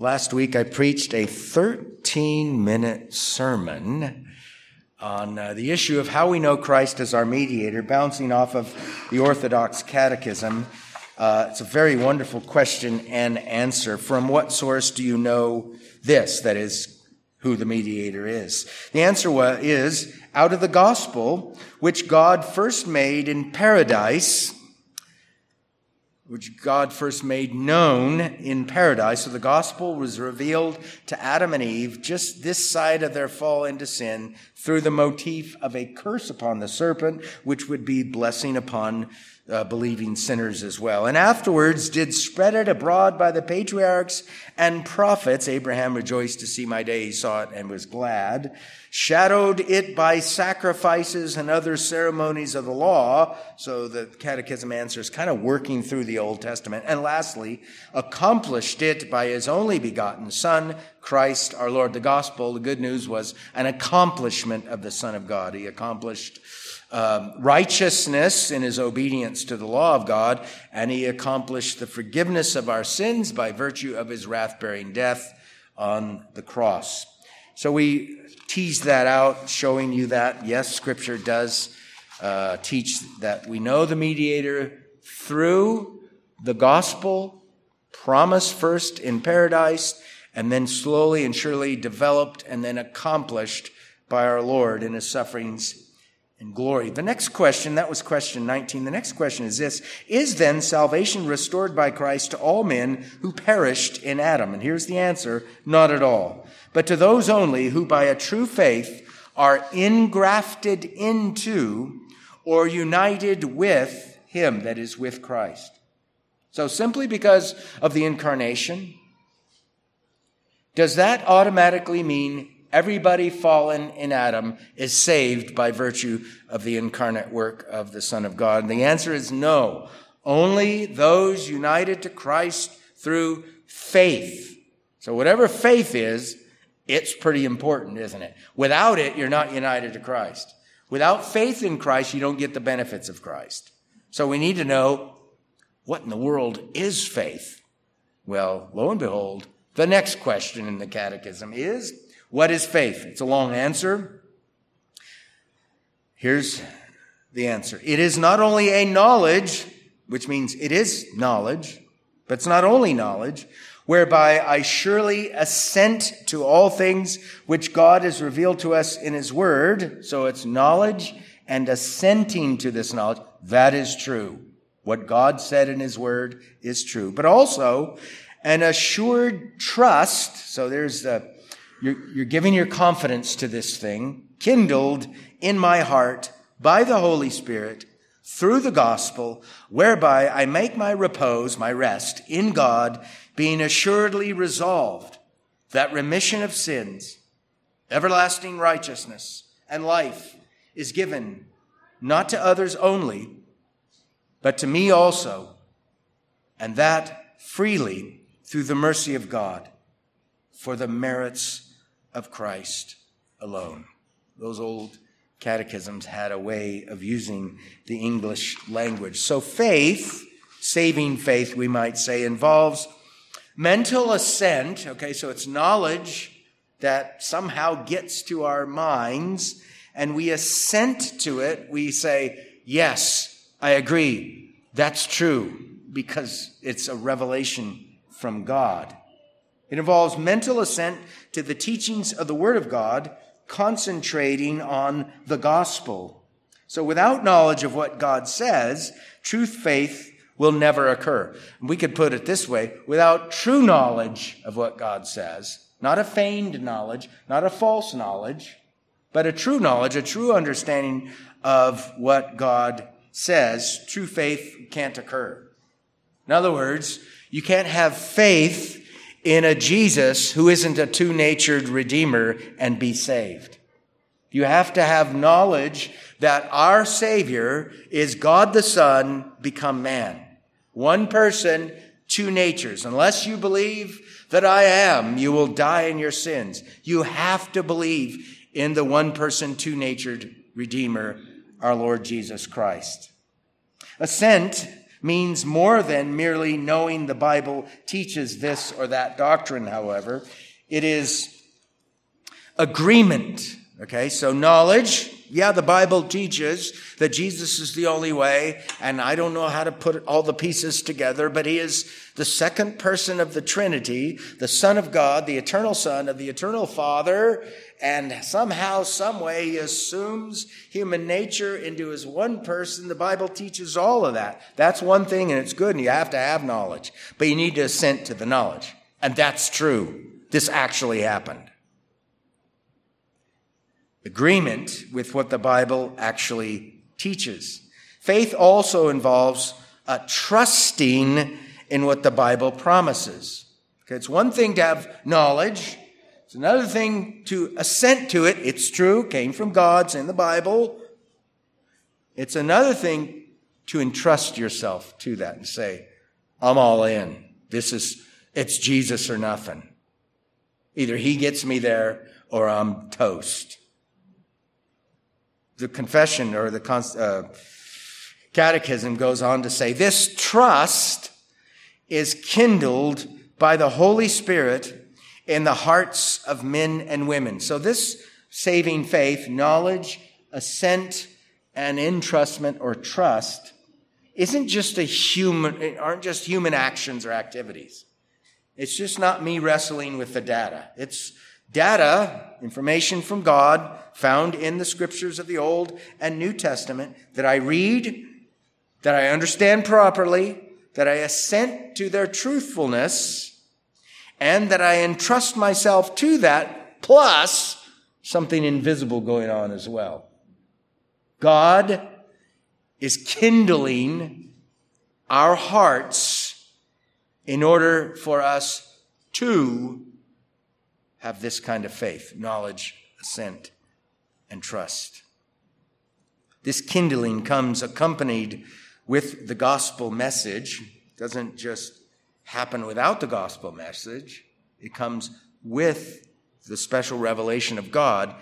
Last week I preached a 13 minute sermon on uh, the issue of how we know Christ as our mediator, bouncing off of the Orthodox Catechism. Uh, it's a very wonderful question and answer. From what source do you know this? That is, who the mediator is. The answer is out of the gospel, which God first made in paradise which God first made known in paradise. So the gospel was revealed to Adam and Eve just this side of their fall into sin through the motif of a curse upon the serpent, which would be blessing upon uh, believing sinners as well. And afterwards did spread it abroad by the patriarchs and prophets. Abraham rejoiced to see my day. He saw it and was glad. Shadowed it by sacrifices and other ceremonies of the law. So the catechism answers kind of working through the Old Testament. And lastly, accomplished it by his only begotten son, Christ our Lord. The gospel, the good news was an accomplishment of the son of God. He accomplished um, righteousness in his obedience to the law of God, and he accomplished the forgiveness of our sins by virtue of his wrath bearing death on the cross. So we tease that out, showing you that, yes, scripture does uh, teach that we know the mediator through the gospel, promise first in paradise, and then slowly and surely developed and then accomplished by our Lord in his sufferings and glory. The next question, that was question 19. The next question is this Is then salvation restored by Christ to all men who perished in Adam? And here's the answer not at all, but to those only who by a true faith are ingrafted into or united with Him, that is, with Christ. So simply because of the incarnation, does that automatically mean everybody fallen in Adam is saved by virtue of the incarnate work of the Son of God? And the answer is no. Only those united to Christ through faith. So whatever faith is, it's pretty important, isn't it? Without it, you're not united to Christ. Without faith in Christ, you don't get the benefits of Christ. So we need to know what in the world is faith? Well, lo and behold, the next question in the catechism is, what is faith? It's a long answer. Here's the answer. It is not only a knowledge, which means it is knowledge, but it's not only knowledge, whereby I surely assent to all things which God has revealed to us in his word. So it's knowledge and assenting to this knowledge. That is true. What God said in his word is true, but also an assured trust. So there's the you're, you're giving your confidence to this thing, kindled in my heart by the Holy Spirit through the gospel, whereby I make my repose, my rest in God, being assuredly resolved that remission of sins, everlasting righteousness, and life is given not to others only, but to me also, and that freely through the mercy of God for the merits of Christ alone. Those old catechisms had a way of using the English language. So faith, saving faith, we might say, involves mental assent. Okay, so it's knowledge that somehow gets to our minds and we assent to it. We say, yes, I agree. That's true because it's a revelation from God. It involves mental assent to the teachings of the Word of God, concentrating on the gospel. So without knowledge of what God says, truth faith will never occur. We could put it this way, without true knowledge of what God says, not a feigned knowledge, not a false knowledge, but a true knowledge, a true understanding of what God says, true faith can't occur. In other words, you can't have faith in a Jesus who isn't a two natured Redeemer and be saved. You have to have knowledge that our Savior is God the Son become man. One person, two natures. Unless you believe that I am, you will die in your sins. You have to believe in the one person, two natured Redeemer, our Lord Jesus Christ. Assent means more than merely knowing the Bible teaches this or that doctrine, however. It is agreement. Okay, so knowledge, yeah, the Bible teaches that Jesus is the only way, and I don't know how to put all the pieces together, but he is the second person of the Trinity, the Son of God, the eternal Son of the eternal Father, and somehow, someway, he assumes human nature into his one person. The Bible teaches all of that. That's one thing, and it's good, and you have to have knowledge, but you need to assent to the knowledge. And that's true. This actually happened agreement with what the Bible actually teaches. Faith also involves uh, trusting in what the Bible promises. Okay, it's one thing to have knowledge. It's another thing to assent to it. It's true, came from God's in the Bible. It's another thing to entrust yourself to that and say, I'm all in. This is, it's Jesus or nothing. Either he gets me there or I'm toast the confession or the uh, catechism goes on to say this trust is kindled by the Holy Spirit in the hearts of men and women. So this saving faith, knowledge, assent, and entrustment or trust isn't just a human, aren't just human actions or activities. It's just not me wrestling with the data. It's data, information from God found in the scriptures of the Old and New Testament that I read, that I understand properly, that I assent to their truthfulness, and that I entrust myself to that, plus something invisible going on as well. God is kindling our hearts in order for us to have this kind of faith, knowledge, assent, and trust. This kindling comes accompanied with the gospel message. It doesn't just happen without the gospel message. It comes with the special revelation of God.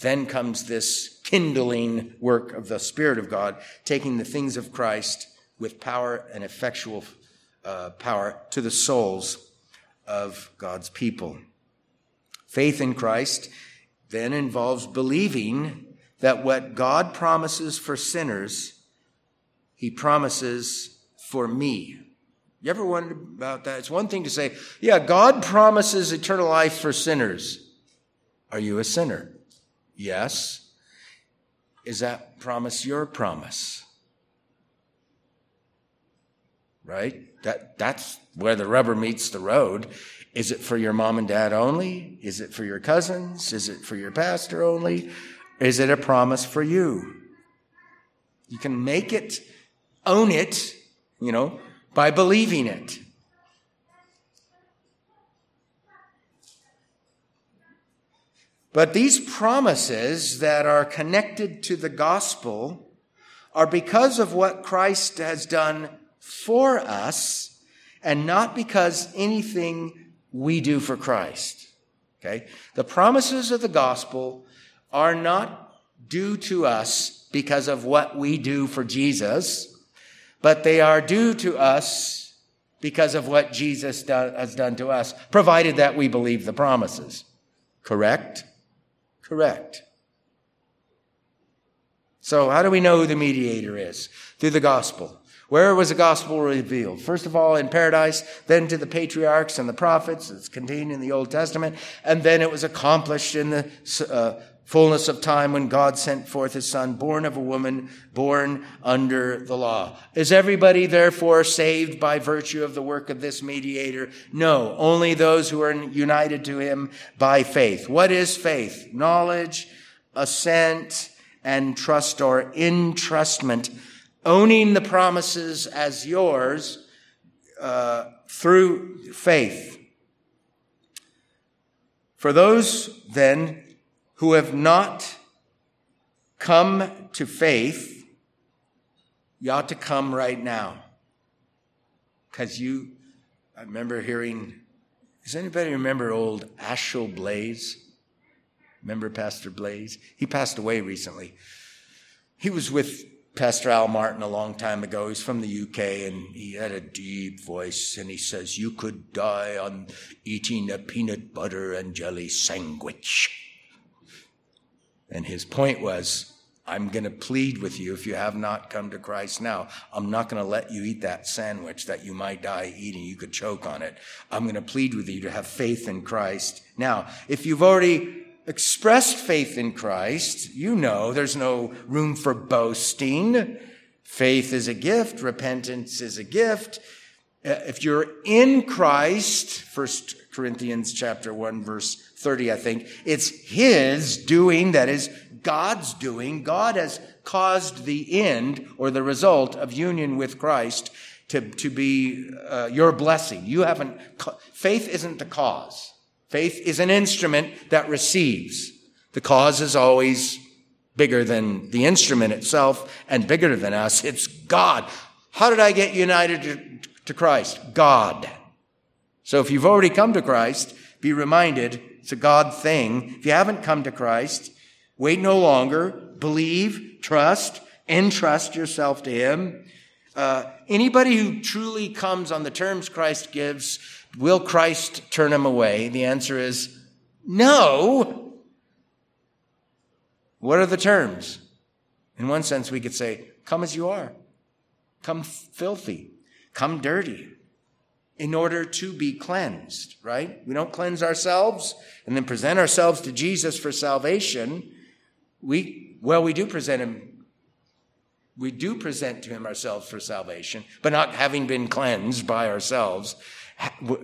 Then comes this kindling work of the Spirit of God, taking the things of Christ with power and effectual uh, power to the souls of God's people. Faith in Christ then involves believing that what God promises for sinners, he promises for me. You ever wondered about that? It's one thing to say, yeah, God promises eternal life for sinners. Are you a sinner? Yes. Is that promise your promise? Right? That, that's where the rubber meets the road. Is it for your mom and dad only? Is it for your cousins? Is it for your pastor only? Is it a promise for you? You can make it, own it, you know, by believing it. But these promises that are connected to the gospel are because of what Christ has done for us and not because anything we do for Christ. Okay? The promises of the gospel are not due to us because of what we do for Jesus, but they are due to us because of what Jesus do, has done to us, provided that we believe the promises. Correct? Correct. So, how do we know who the mediator is? Through the gospel. Where was the gospel revealed? First of all, in paradise, then to the patriarchs and the prophets. It's contained in the Old Testament. And then it was accomplished in the uh, fullness of time when God sent forth his son, born of a woman, born under the law. Is everybody therefore saved by virtue of the work of this mediator? No, only those who are united to him by faith. What is faith? Knowledge, assent, and trust or entrustment owning the promises as yours uh, through faith. For those then who have not come to faith, you ought to come right now. Because you, I remember hearing, does anybody remember old Achille Blaize? Remember Pastor Blaize? He passed away recently. He was with Pastor Al Martin a long time ago. He's from the UK and he had a deep voice and he says, You could die on eating a peanut butter and jelly sandwich. And his point was, I'm going to plead with you if you have not come to Christ now. I'm not going to let you eat that sandwich that you might die eating. You could choke on it. I'm going to plead with you to have faith in Christ. Now, if you've already expressed faith in Christ, you know there's no room for boasting. Faith is a gift. Repentance is a gift. Uh, if you're in Christ, First Corinthians chapter 1 verse 30, I think, it's His doing that is God's doing. God has caused the end or the result of union with Christ to, to be uh, your blessing. You haven't, faith isn't the cause. Faith is an instrument that receives. The cause is always bigger than the instrument itself and bigger than us. It's God. How did I get united to, Christ? God. So if you've already come to Christ, be reminded it's a God thing. If you haven't come to Christ, Wait no longer. Believe, trust, entrust yourself to Him. Uh, anybody who truly comes on the terms Christ gives, will Christ turn him away? The answer is no. What are the terms? In one sense, we could say, come as you are. Come filthy. Come dirty in order to be cleansed, right? We don't cleanse ourselves and then present ourselves to Jesus for salvation. We, well, we do present him, we do present to him ourselves for salvation, but not having been cleansed by ourselves.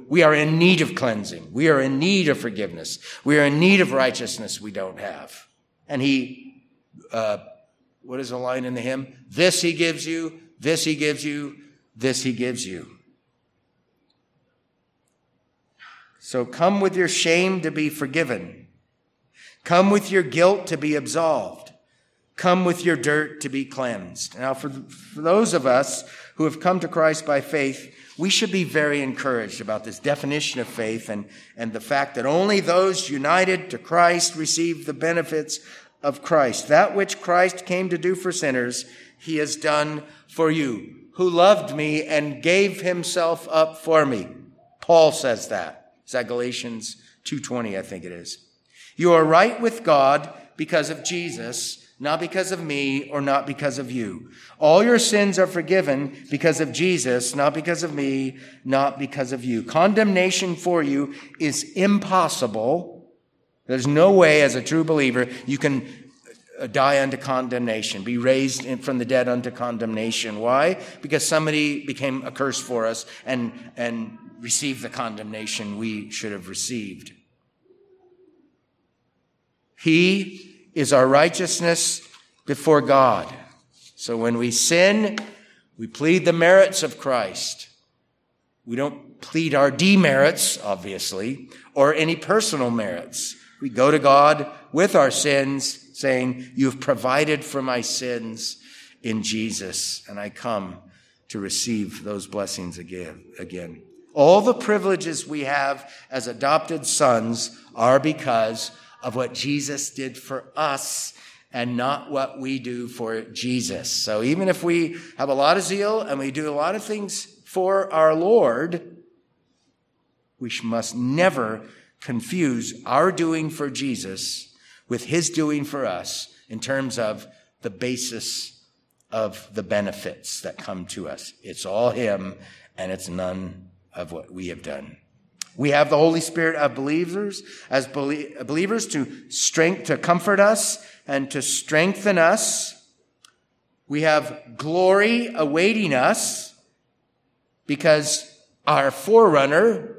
We are in need of cleansing. We are in need of forgiveness. We are in need of righteousness we don't have. And he, uh, what is the line in the hymn? This he gives you, this he gives you, this he gives you. So come with your shame to be forgiven. Come with your guilt to be absolved. Come with your dirt to be cleansed. Now, for, for those of us who have come to Christ by faith, we should be very encouraged about this definition of faith and, and the fact that only those united to Christ receive the benefits of Christ. That which Christ came to do for sinners, he has done for you, who loved me and gave himself up for me. Paul says that. Is that Galatians 2.20, I think it is. You are right with God because of Jesus, not because of me or not because of you. All your sins are forgiven because of Jesus, not because of me, not because of you. Condemnation for you is impossible. There's no way as a true believer you can uh, die unto condemnation, be raised from the dead unto condemnation. Why? Because somebody became a curse for us and, and received the condemnation we should have received. He is our righteousness before God. So when we sin, we plead the merits of Christ. We don't plead our demerits, obviously, or any personal merits. We go to God with our sins, saying, You've provided for my sins in Jesus, and I come to receive those blessings again. All the privileges we have as adopted sons are because of what Jesus did for us and not what we do for Jesus. So even if we have a lot of zeal and we do a lot of things for our Lord, we must never confuse our doing for Jesus with his doing for us in terms of the basis of the benefits that come to us. It's all him and it's none of what we have done. We have the Holy Spirit of believers as believers to strength, to comfort us and to strengthen us. We have glory awaiting us because our forerunner,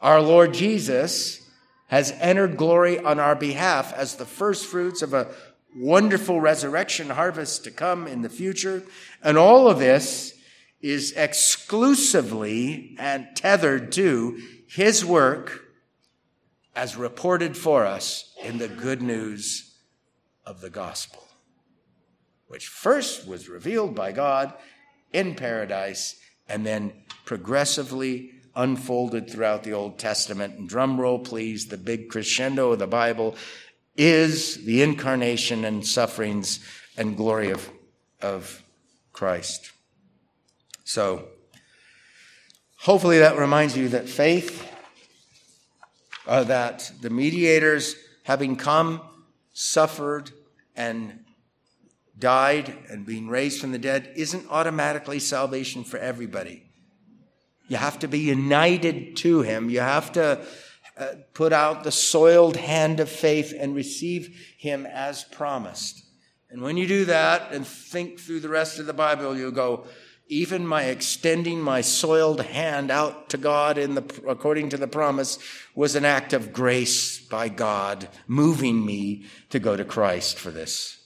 our Lord Jesus, has entered glory on our behalf as the first fruits of a wonderful resurrection harvest to come in the future. And all of this is exclusively and tethered to his work as reported for us in the good news of the gospel, which first was revealed by God in paradise and then progressively unfolded throughout the Old Testament. And drum roll, please, the big crescendo of the Bible is the incarnation and sufferings and glory of of Christ. So, hopefully, that reminds you that faith, uh, that the mediators, having come, suffered, and died, and being raised from the dead, isn't automatically salvation for everybody. You have to be united to Him. You have to uh, put out the soiled hand of faith and receive Him as promised. And when you do that and think through the rest of the Bible, you'll go, even my extending my soiled hand out to God in the, according to the promise was an act of grace by God, moving me to go to Christ for this.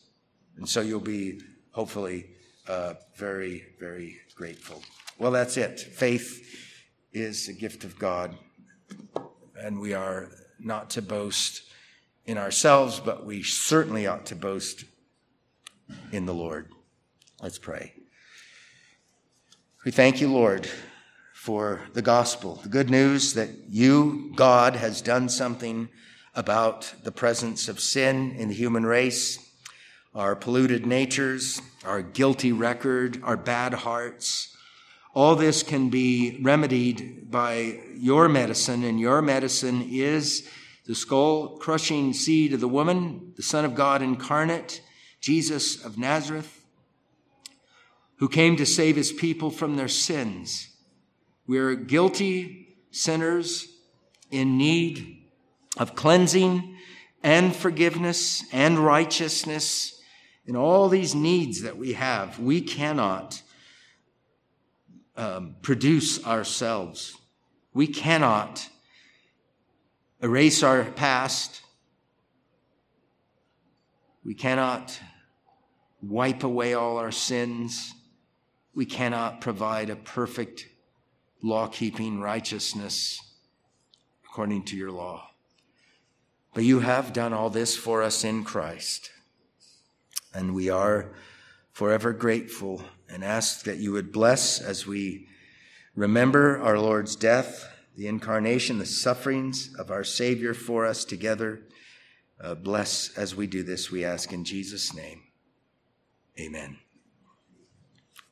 And so you'll be hopefully uh, very, very grateful. Well, that's it. Faith is a gift of God, and we are not to boast in ourselves, but we certainly ought to boast in the Lord. Let's pray. We thank you, Lord, for the gospel, the good news that you, God, has done something about the presence of sin in the human race, our polluted natures, our guilty record, our bad hearts. All this can be remedied by your medicine, and your medicine is the skull crushing seed of the woman, the Son of God incarnate Jesus of Nazareth, who came to save his people from their sins. We are guilty sinners in need of cleansing and forgiveness and righteousness and all these needs that we have. We cannot um, produce ourselves. We cannot erase our past. We cannot wipe away all our sins. We cannot provide a perfect law keeping righteousness according to your law. But you have done all this for us in Christ. And we are forever grateful and ask that you would bless as we remember our Lord's death, the incarnation, the sufferings of our Savior for us together uh, bless as we do this, we ask in Jesus' name. Amen.